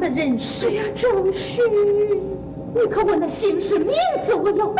的认识。呀，周氏，你可问那姓氏名字，我要。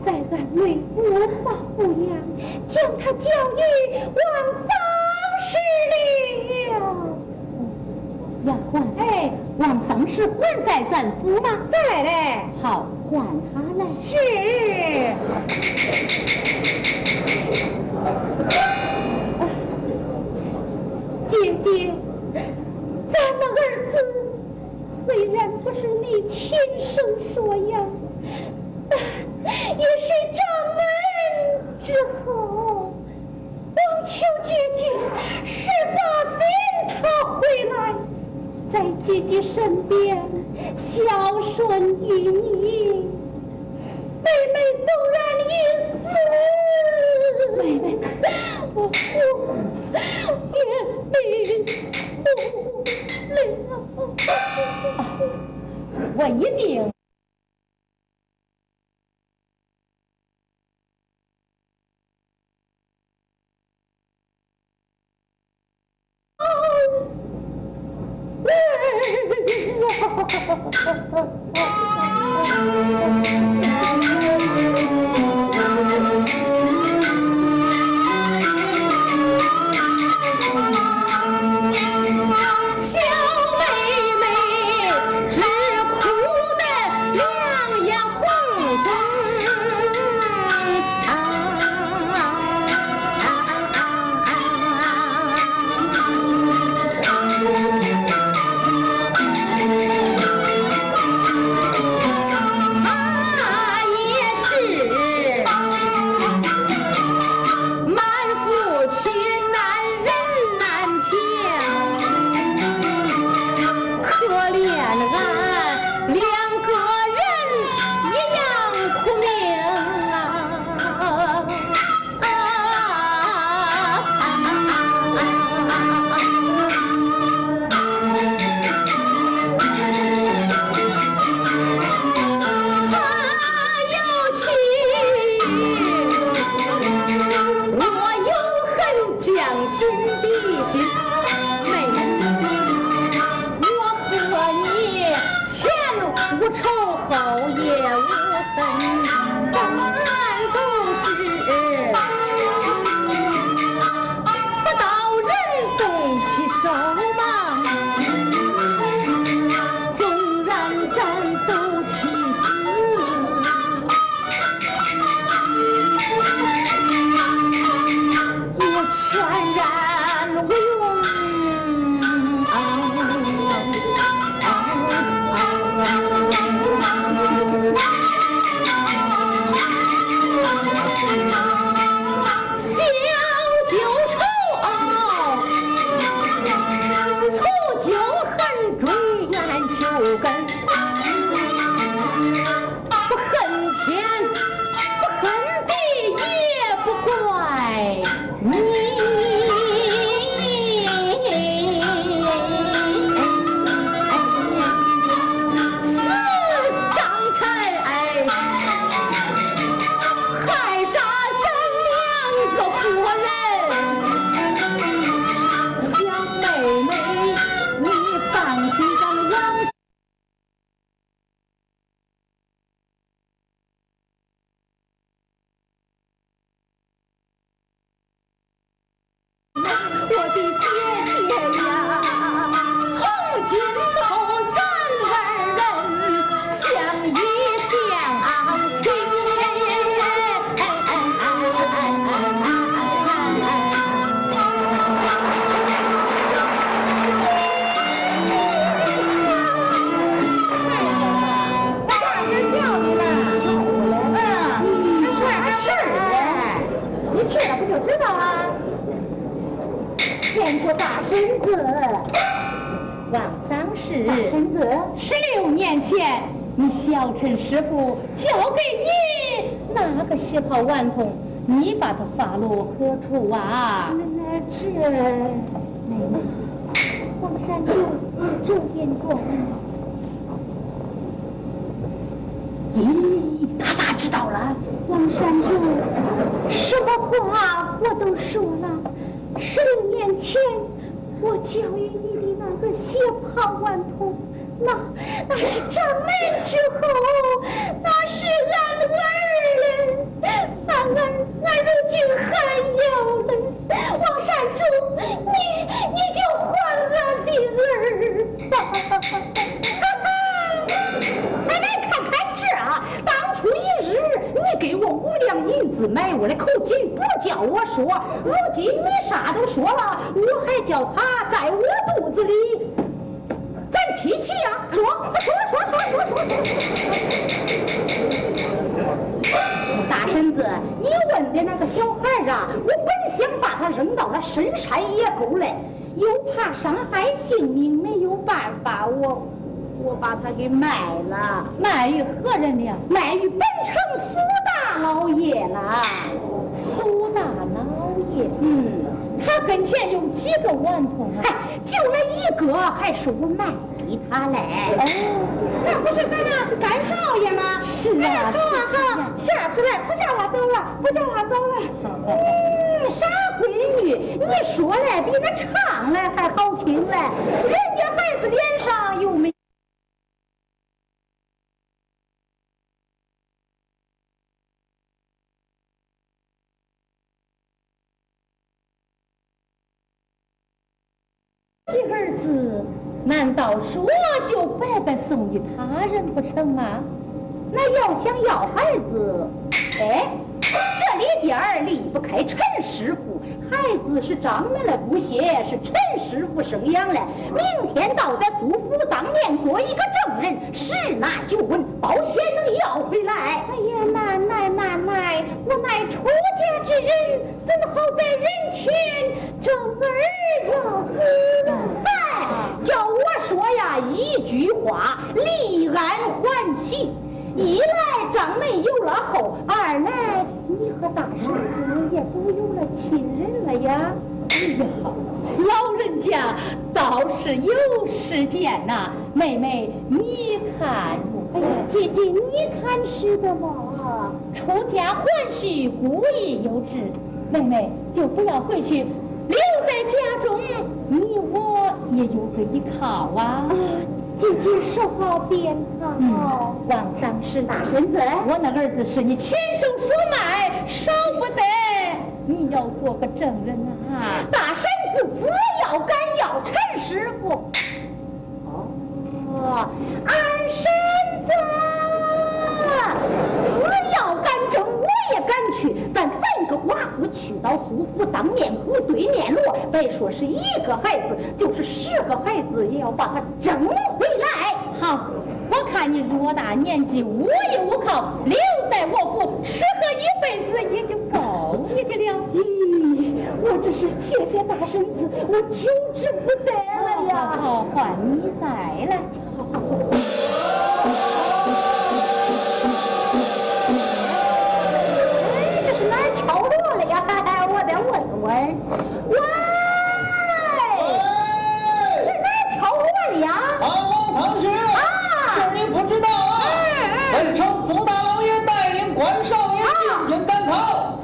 在院内无话无言，将他交与王丧事了。丫鬟，哎，王丧事还在咱府吗？在嘞。好，换他来。是。姐姐，咱们儿子虽然不是你亲生所养。也是掌门之后，望求姐姐十八岁他回来，在姐姐身边孝顺于你。妹妹纵然已死，妹妹我一定不了。我一定。你小陈师傅交给你那个喜袍顽童，你把他发落何处啊？那那这，奶奶，黄山就这边过。咦，他咋知道了？王山主，什么话我都说了。十六年前，我教育你的那个血泡顽童，那那是掌门之后，那是俺儿嘞，俺儿俺如今还有嘞。王山主，你你就还俺的儿吧。你给我五两银子买我的口巾，不叫我说。如今你啥都说了，我还叫他在我肚子里，提起呀？说说说说说说说。大婶子，你问的那个小孩啊，我本想把他扔到了深山野沟来，又怕伤害性命，没有办法，我。我把他给卖了，卖与何人呢？卖与本城苏大老爷了。苏大老爷，嗯，他跟前有几个顽童啊？嗨，就那一个，还是我卖给他嘞。哦，那不是咱那干少爷吗？是啊，好啊好，下次来不叫他走了，不叫他走了。嗯，傻闺女，你说嘞比那唱嘞还好听嘞，人家孩子脸上又没。的儿子，难道说就白白送与他人不成吗？那要想要孩子，哎，这里边离不开陈师傅。孩子是张门的姑谢，是陈师傅生养的。明天到咱苏府当面做一个证人，十拿九稳，保险能要回来。哎呀，奶奶奶奶，我乃出家之人，怎好在人前争儿要子？哎，叫我说呀，一句话，立案还刑。一来张梅有了后，二来你和大婶子也都有了亲人了呀。哎呀，老人家倒是有时间呐。妹妹，你看哎呀？姐姐，你看是的嘛？出家还须故意有之。妹妹就不要回去，留在家中，你我也有个依靠啊。姐姐说好便好，王丧事大婶子，我那儿子是你亲手所买，少不得。你要做个证人啊！大婶子只要敢要陈师傅，哦，二婶子。只要敢争，我也敢去。咱三个寡妇去到苏府当面鼓对面锣，别说是一个孩子，就是十个孩子，也要把他争回来。好，我看你偌大年纪，无依无靠，留在我府，适合一辈子也就够你的了。咦，我这是谢谢大婶子，我求之不得了呀！好，换你再来。喂。喂，这哪儿敲锣了呀？啊，王苍师，啊，是你不知道啊。本城苏大老爷带领关少爷进京赶考，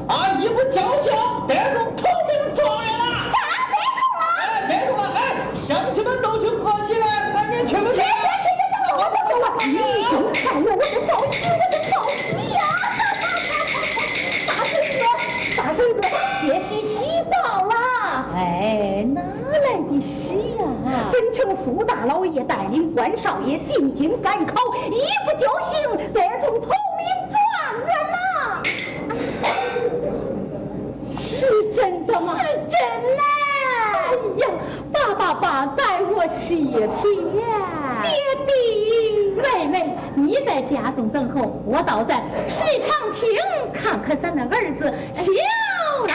啊，一不侥幸得中头名状元了。啥得中了？哎，得中了！哎，乡亲们都去贺喜来，赶紧去不去？去去去去，等我等我，你就看我，我是报喜，我是报喜本城苏大老爷带领关少爷进京赶考，一不就行得中头名状元了。是真的吗？是真嘞！哎呀，爸爸爸带我谢天，谢地，妹妹你在家中等候，我倒在水长亭看看咱的儿子小兰。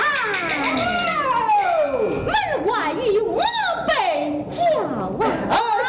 门外与我叫啊。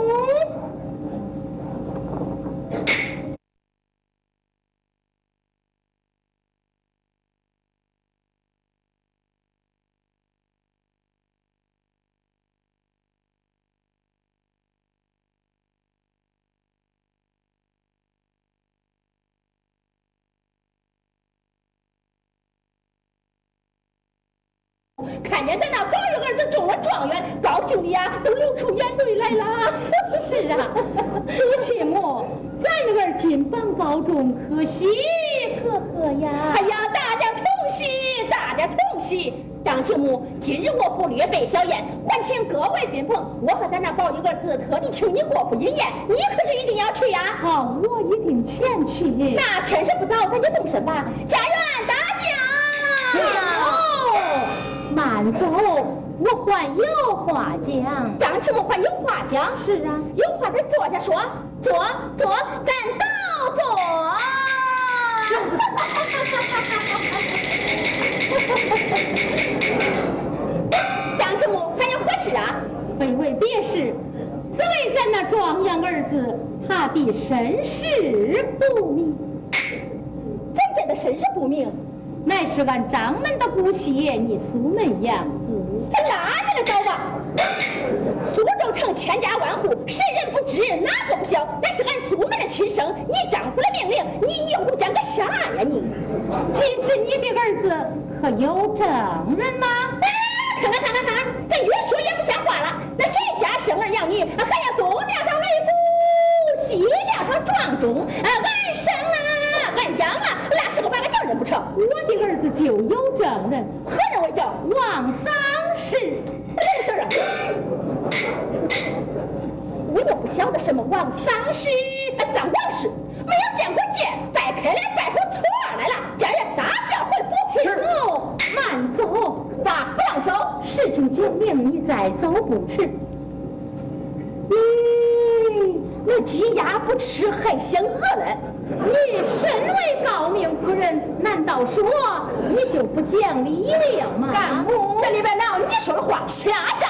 看见咱那宝玉儿子中了状元，高兴的呀都流出眼泪来了。是啊，苏亲母，咱那儿金榜高中，可喜可贺呀！哎呀，大家同喜，大家同喜！张庆母，今日我府略备小宴，还请各位宾朋。我和咱那宝一个字，特地请你过府饮宴，你可是一定要去呀！好，我一定前去。那天色不早，咱就动身吧。家园大驾！慢走，我还有话讲。张庆母还有话讲？是啊，有话咱坐下说，坐坐，咱倒坐。张庆母还有何事啊？非为别事，只为咱那壮阳儿子，他的身世不明。怎见的身世不明？乃是俺张门的姑爷，你苏门养子。他哪里的刀啊？苏州城千家万户，谁人不知，哪个不晓？那是俺苏门的亲生。你丈夫的命令，你你胡讲个啥呀你？今是你的儿子，可有证人吗？看看看看看，这越说越不像话了。那谁家生儿养女，还要东庙上擂鼓，西庙上撞钟？啊，我的儿子就有证人，何人为证？王丧事。等等，我也不晓得什么王丧事、丧王事，没有见过这，拜开来拜出错来了。家人大叫回不去。哦，慢走，爸不让走？事情讲明，你再走不迟。咦，那鸡鸭不吃还想饿嘞？你身为诰命夫人，难道说你就不讲理了吗？干部，这里边哪有你说的话？瞎站。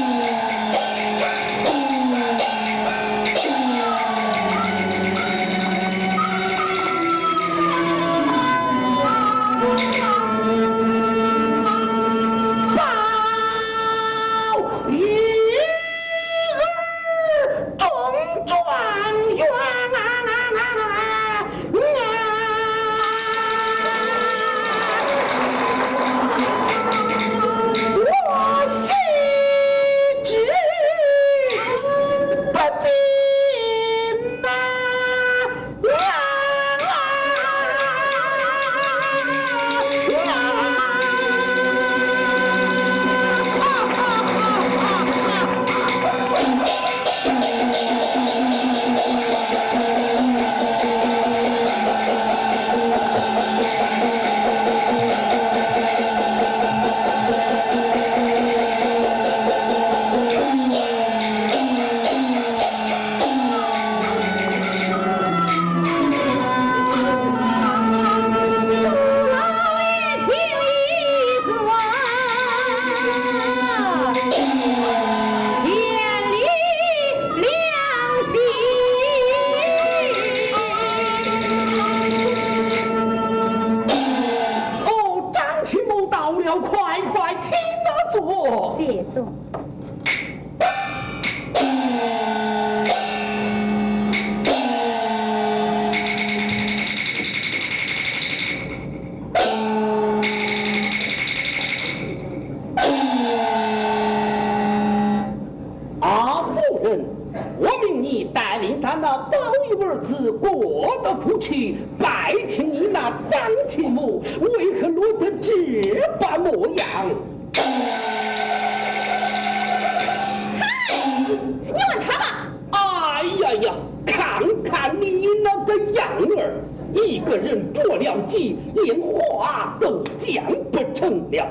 那个样儿，一个人着了急，连话都讲不成了。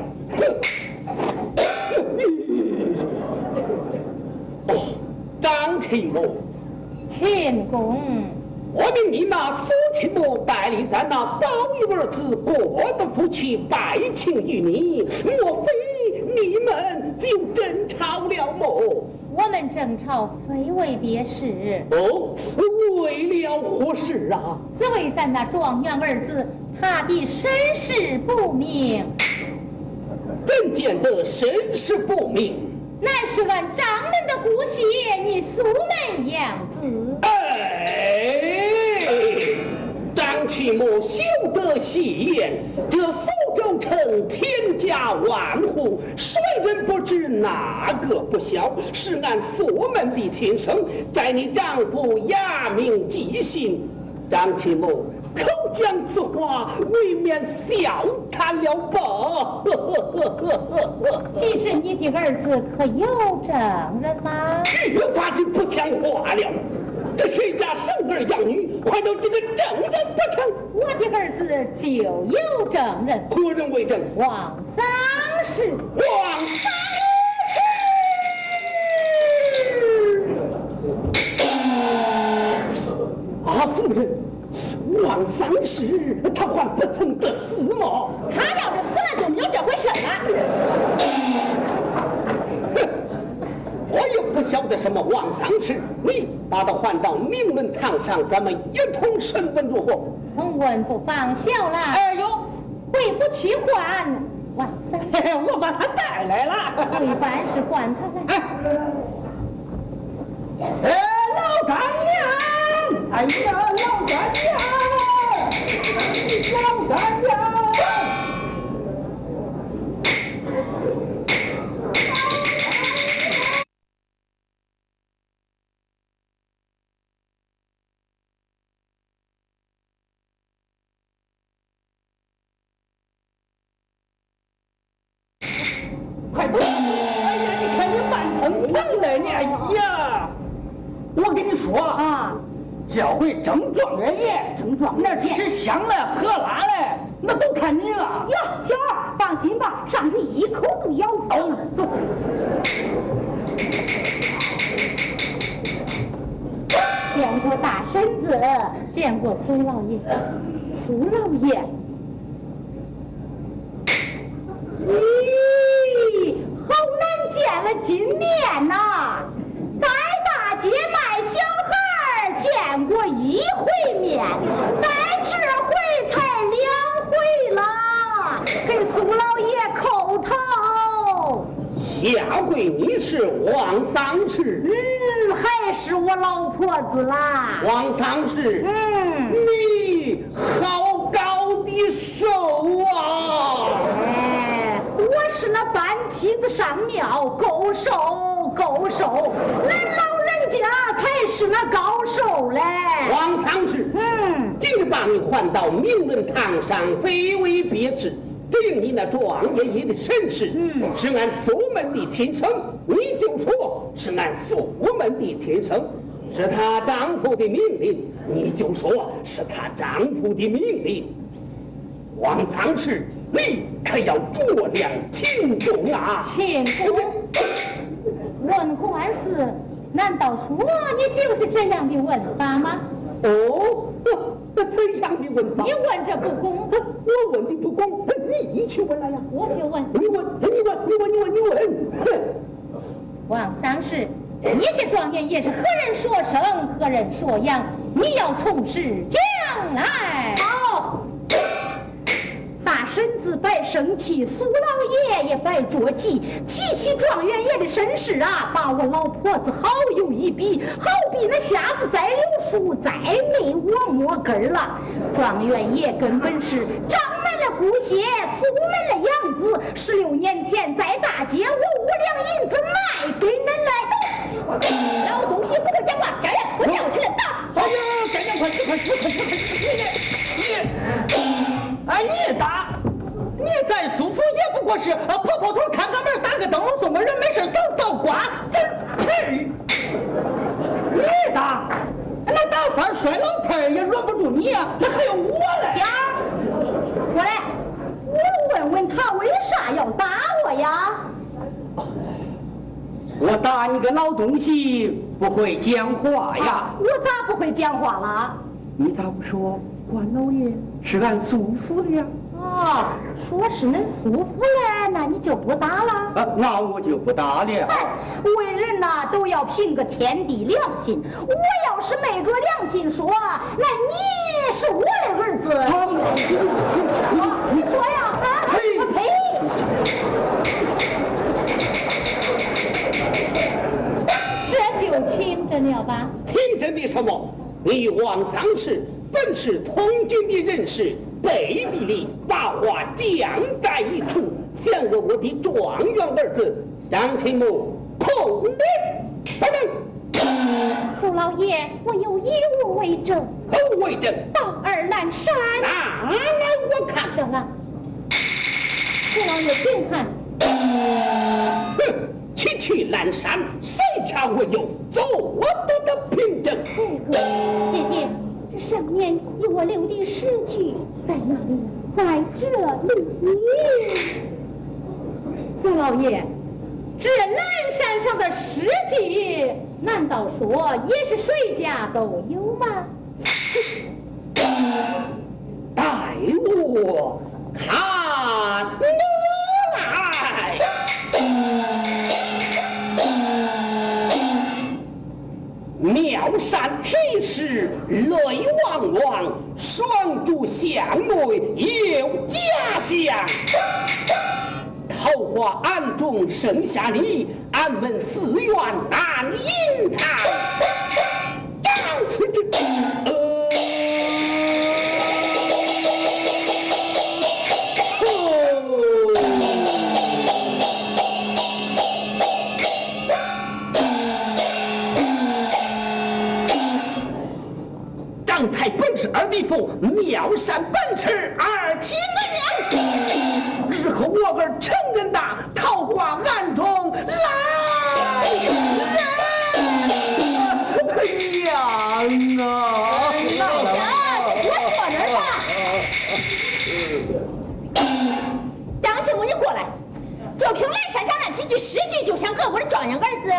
哦，张亲母，秦公，我命你那苏亲母带领咱那包玉儿子过得福气，拜请于你，莫非你们就争吵了么？我们争吵非为别事，哦，为了何事啊？只为咱那状元儿子，他的身世不明，怎见得身世不明？乃是俺掌门的姑息，你苏门养子。哎，张启母休得戏言，这苏州城千家万户，谁人不知哪个不晓？是俺苏门的亲生，在你丈夫哑明记心。张启母口讲此话，未免笑谈了吧？其实你的儿子可有证人吗？越发的不像话了。这谁家生儿养女，快都这个证人不成？我的儿子就有证人，何人为证？王丧事。王三世。啊，夫人，王丧事，他还不曾得死吗？他要是死了，就没有这回事了。哼，我又不晓得什么王丧事，你把他唤到明门堂上，咱们一同审问如何？同问不妨，小兰。哎呦，回府去唤王丧。嘿嘿，我把他带来了。回办事唤他来。哎，老干娘！哎呀，老干娘！老干娘！哎呀！我跟你说啊，这回争状元宴，争状那吃香了喝辣了，那都看你了。哟，小二，放心吧，上去一口都咬不着。走。见过大婶子，见过苏老爷。苏老爷，咦，好难见了金面呐！在大街卖小孩儿见过一回面，但这回才两回了，给苏老爷叩头。下跪你是王丧事，嗯，还是我老婆子啦。王丧事，嗯，你好高的手啊！是那搬妻子上庙，够手够手，恁老人家才是那高手嘞。王丧事，嗯，今日把你唤到明伦堂上，非为别事，定你那状元爷的身世，嗯是俺苏门的亲生，你就说是俺苏门的亲生。是她丈夫的命令，你就说是她丈夫的命令。王丧事，你可要酌量轻重啊！秦公，问官司，难道说你就是这样的问法吗？哦，怎样的问法你？问这不公，我问的不公，你去问来呀！我就问你问，你问，你问，你问，你问，哼！王丧事，你这状元也是何人说生，何人说养？你要从实讲来。好。大婶子别生气，苏老爷也别着急。提起状元爷的身世啊，把我老婆子好有一比，好比那瞎子栽柳树，再没我摸根儿了。状元爷根本是张门的姑歇，苏门的养子。十六年前在大街，我五两银子卖给恁来。老东西不会讲话，家人我叫起来打呀，赶紧快吃快吃快吃快吃！你你，哎，你打，你再舒服也不过是啊，跑跑腿看个门，打个灯笼送个人，没事扫扫瓜子吃。你打，那打翻摔老盆也轮不住你呀，那还有我嘞。天儿，过来，我问问他为啥要打我呀？我打你个老东西，不会讲话呀！我咋不会讲话了？你咋不说关老爷是俺祖父的呀？啊，说是恁祖父嘞，那你就不打了？啊，那我就不打了。哎，为人呐都要凭个天地良心。我要是昧着良心说，那你是我的儿子，你愿意？你说，你说呀？啊，我这就听着了吧？听着你什么？你王丧时本是通军的人士，背地里把话讲在一处，想着我的状元儿子张青木控你，等等，父老爷，我有一物为证。后为证。到二南山。拿来我看。行了，父老爷请看。哼，区区南山，谁家我有做多的凭证？这个姐姐，这上面有我留的诗句，在哪里？在这里。宋老爷，这南山上的诗句，难道说也是谁家都有吗？待我看来。妙善体诗泪汪汪，双珠相对有家乡。桃花庵中剩下你，俺们寺院难隐藏。张此之才本是二弟父，妙善本是二亲娘。日后我儿成人大，桃花庵中来人。娘啊！我坐那儿吧。张庆武，你过来。就凭南山上那几句诗句，就想讹我的状元儿子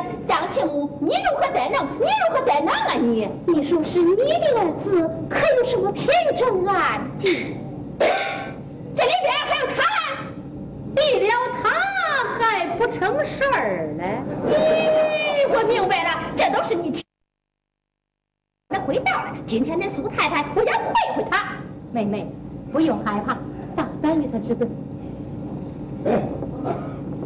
庆武，你如何得能？你如何得能啊你？你说是你的儿子，可有什么凭证案记？这里边还有他呢，离了他还不成事儿嘞？咦，我明白了，这都是你那回道了。今天的苏太太，我要会会他。妹妹，不用害怕，大胆与他直对。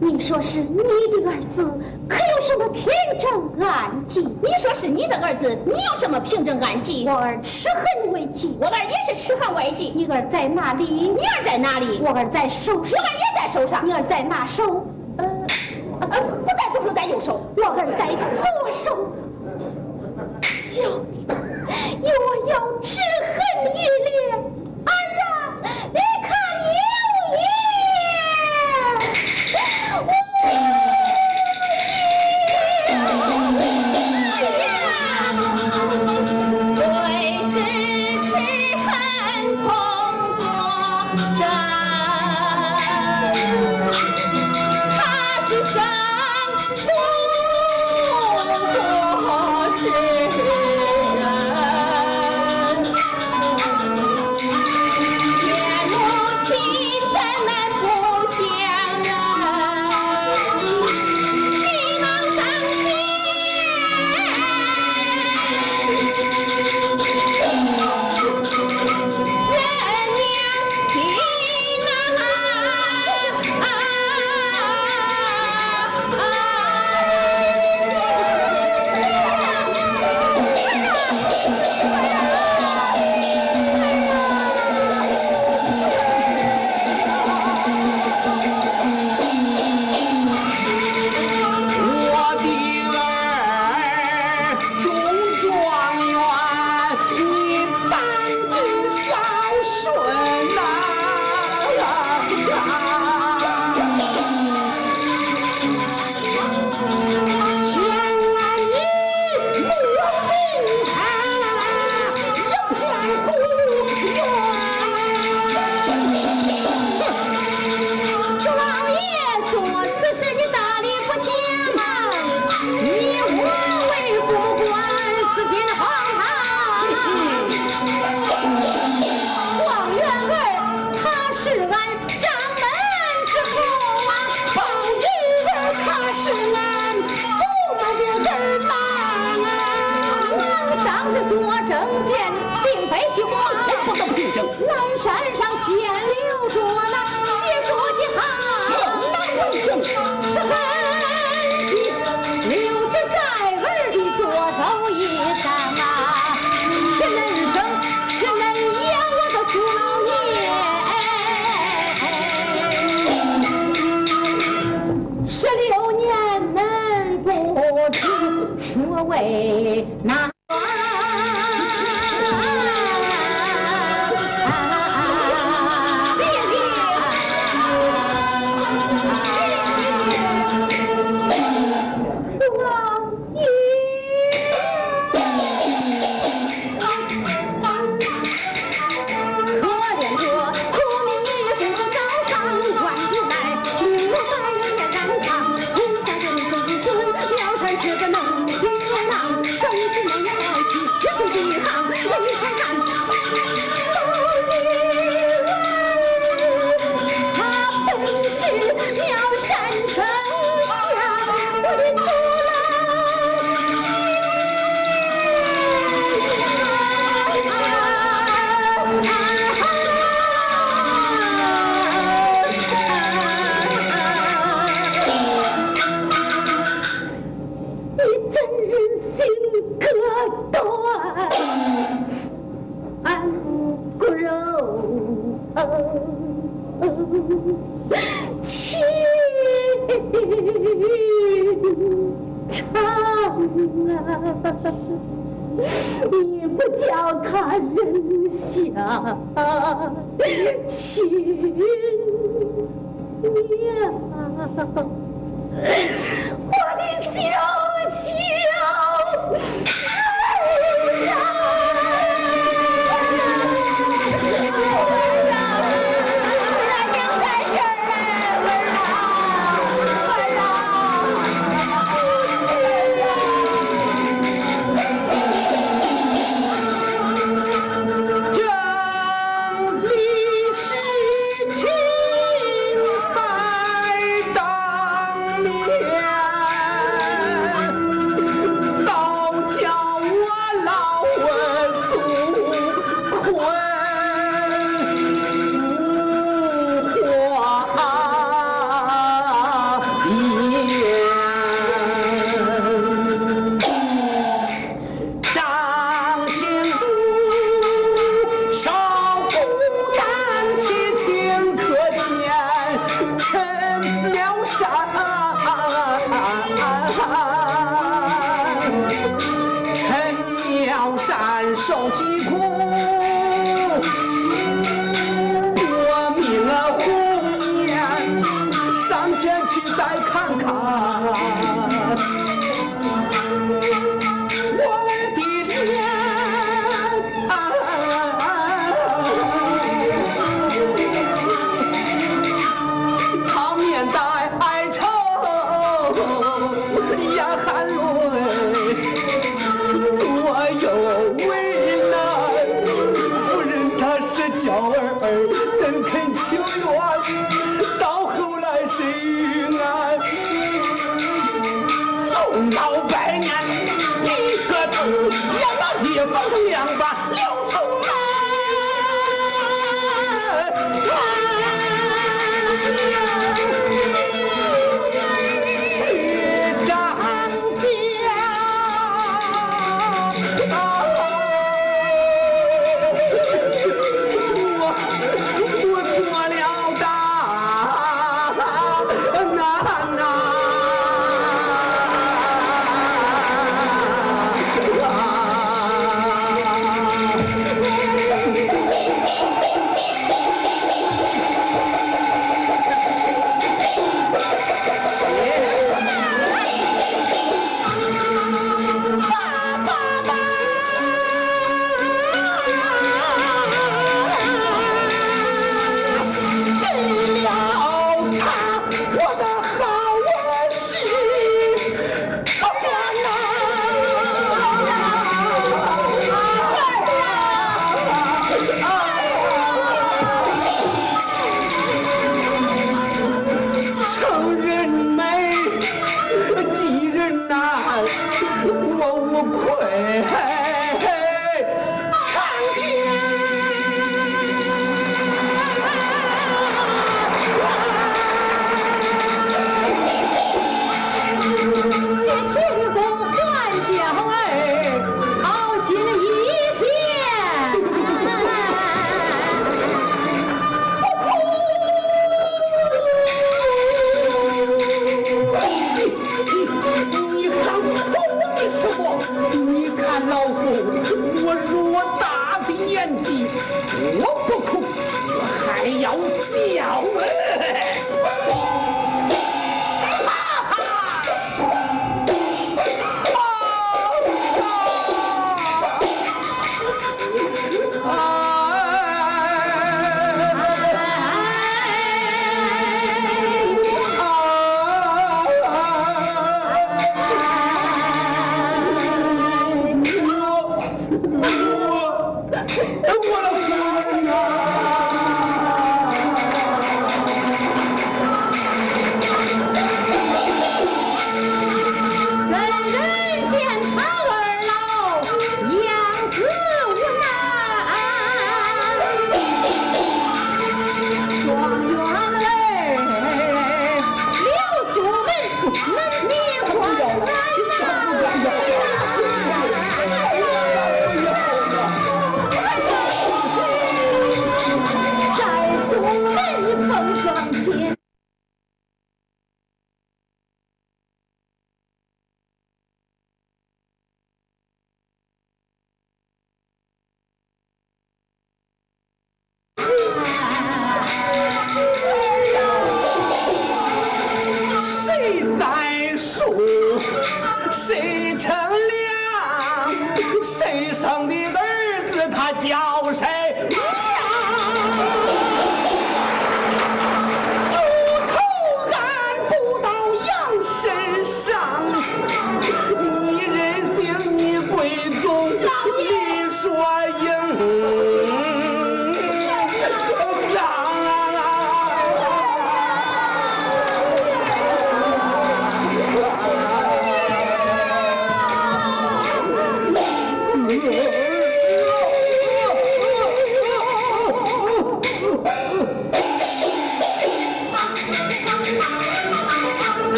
你说是你的儿子，可有什么凭证案记？你说是你的儿子，你有什么凭证案记？我儿齿痕未记，我儿也是齿痕未记。你儿在哪里？你儿在哪里？我儿在手上，我儿也在手上。你儿在哪手？呃，呃，不在左手，在右手。我儿在左手。小女，我要齿痕欲裂，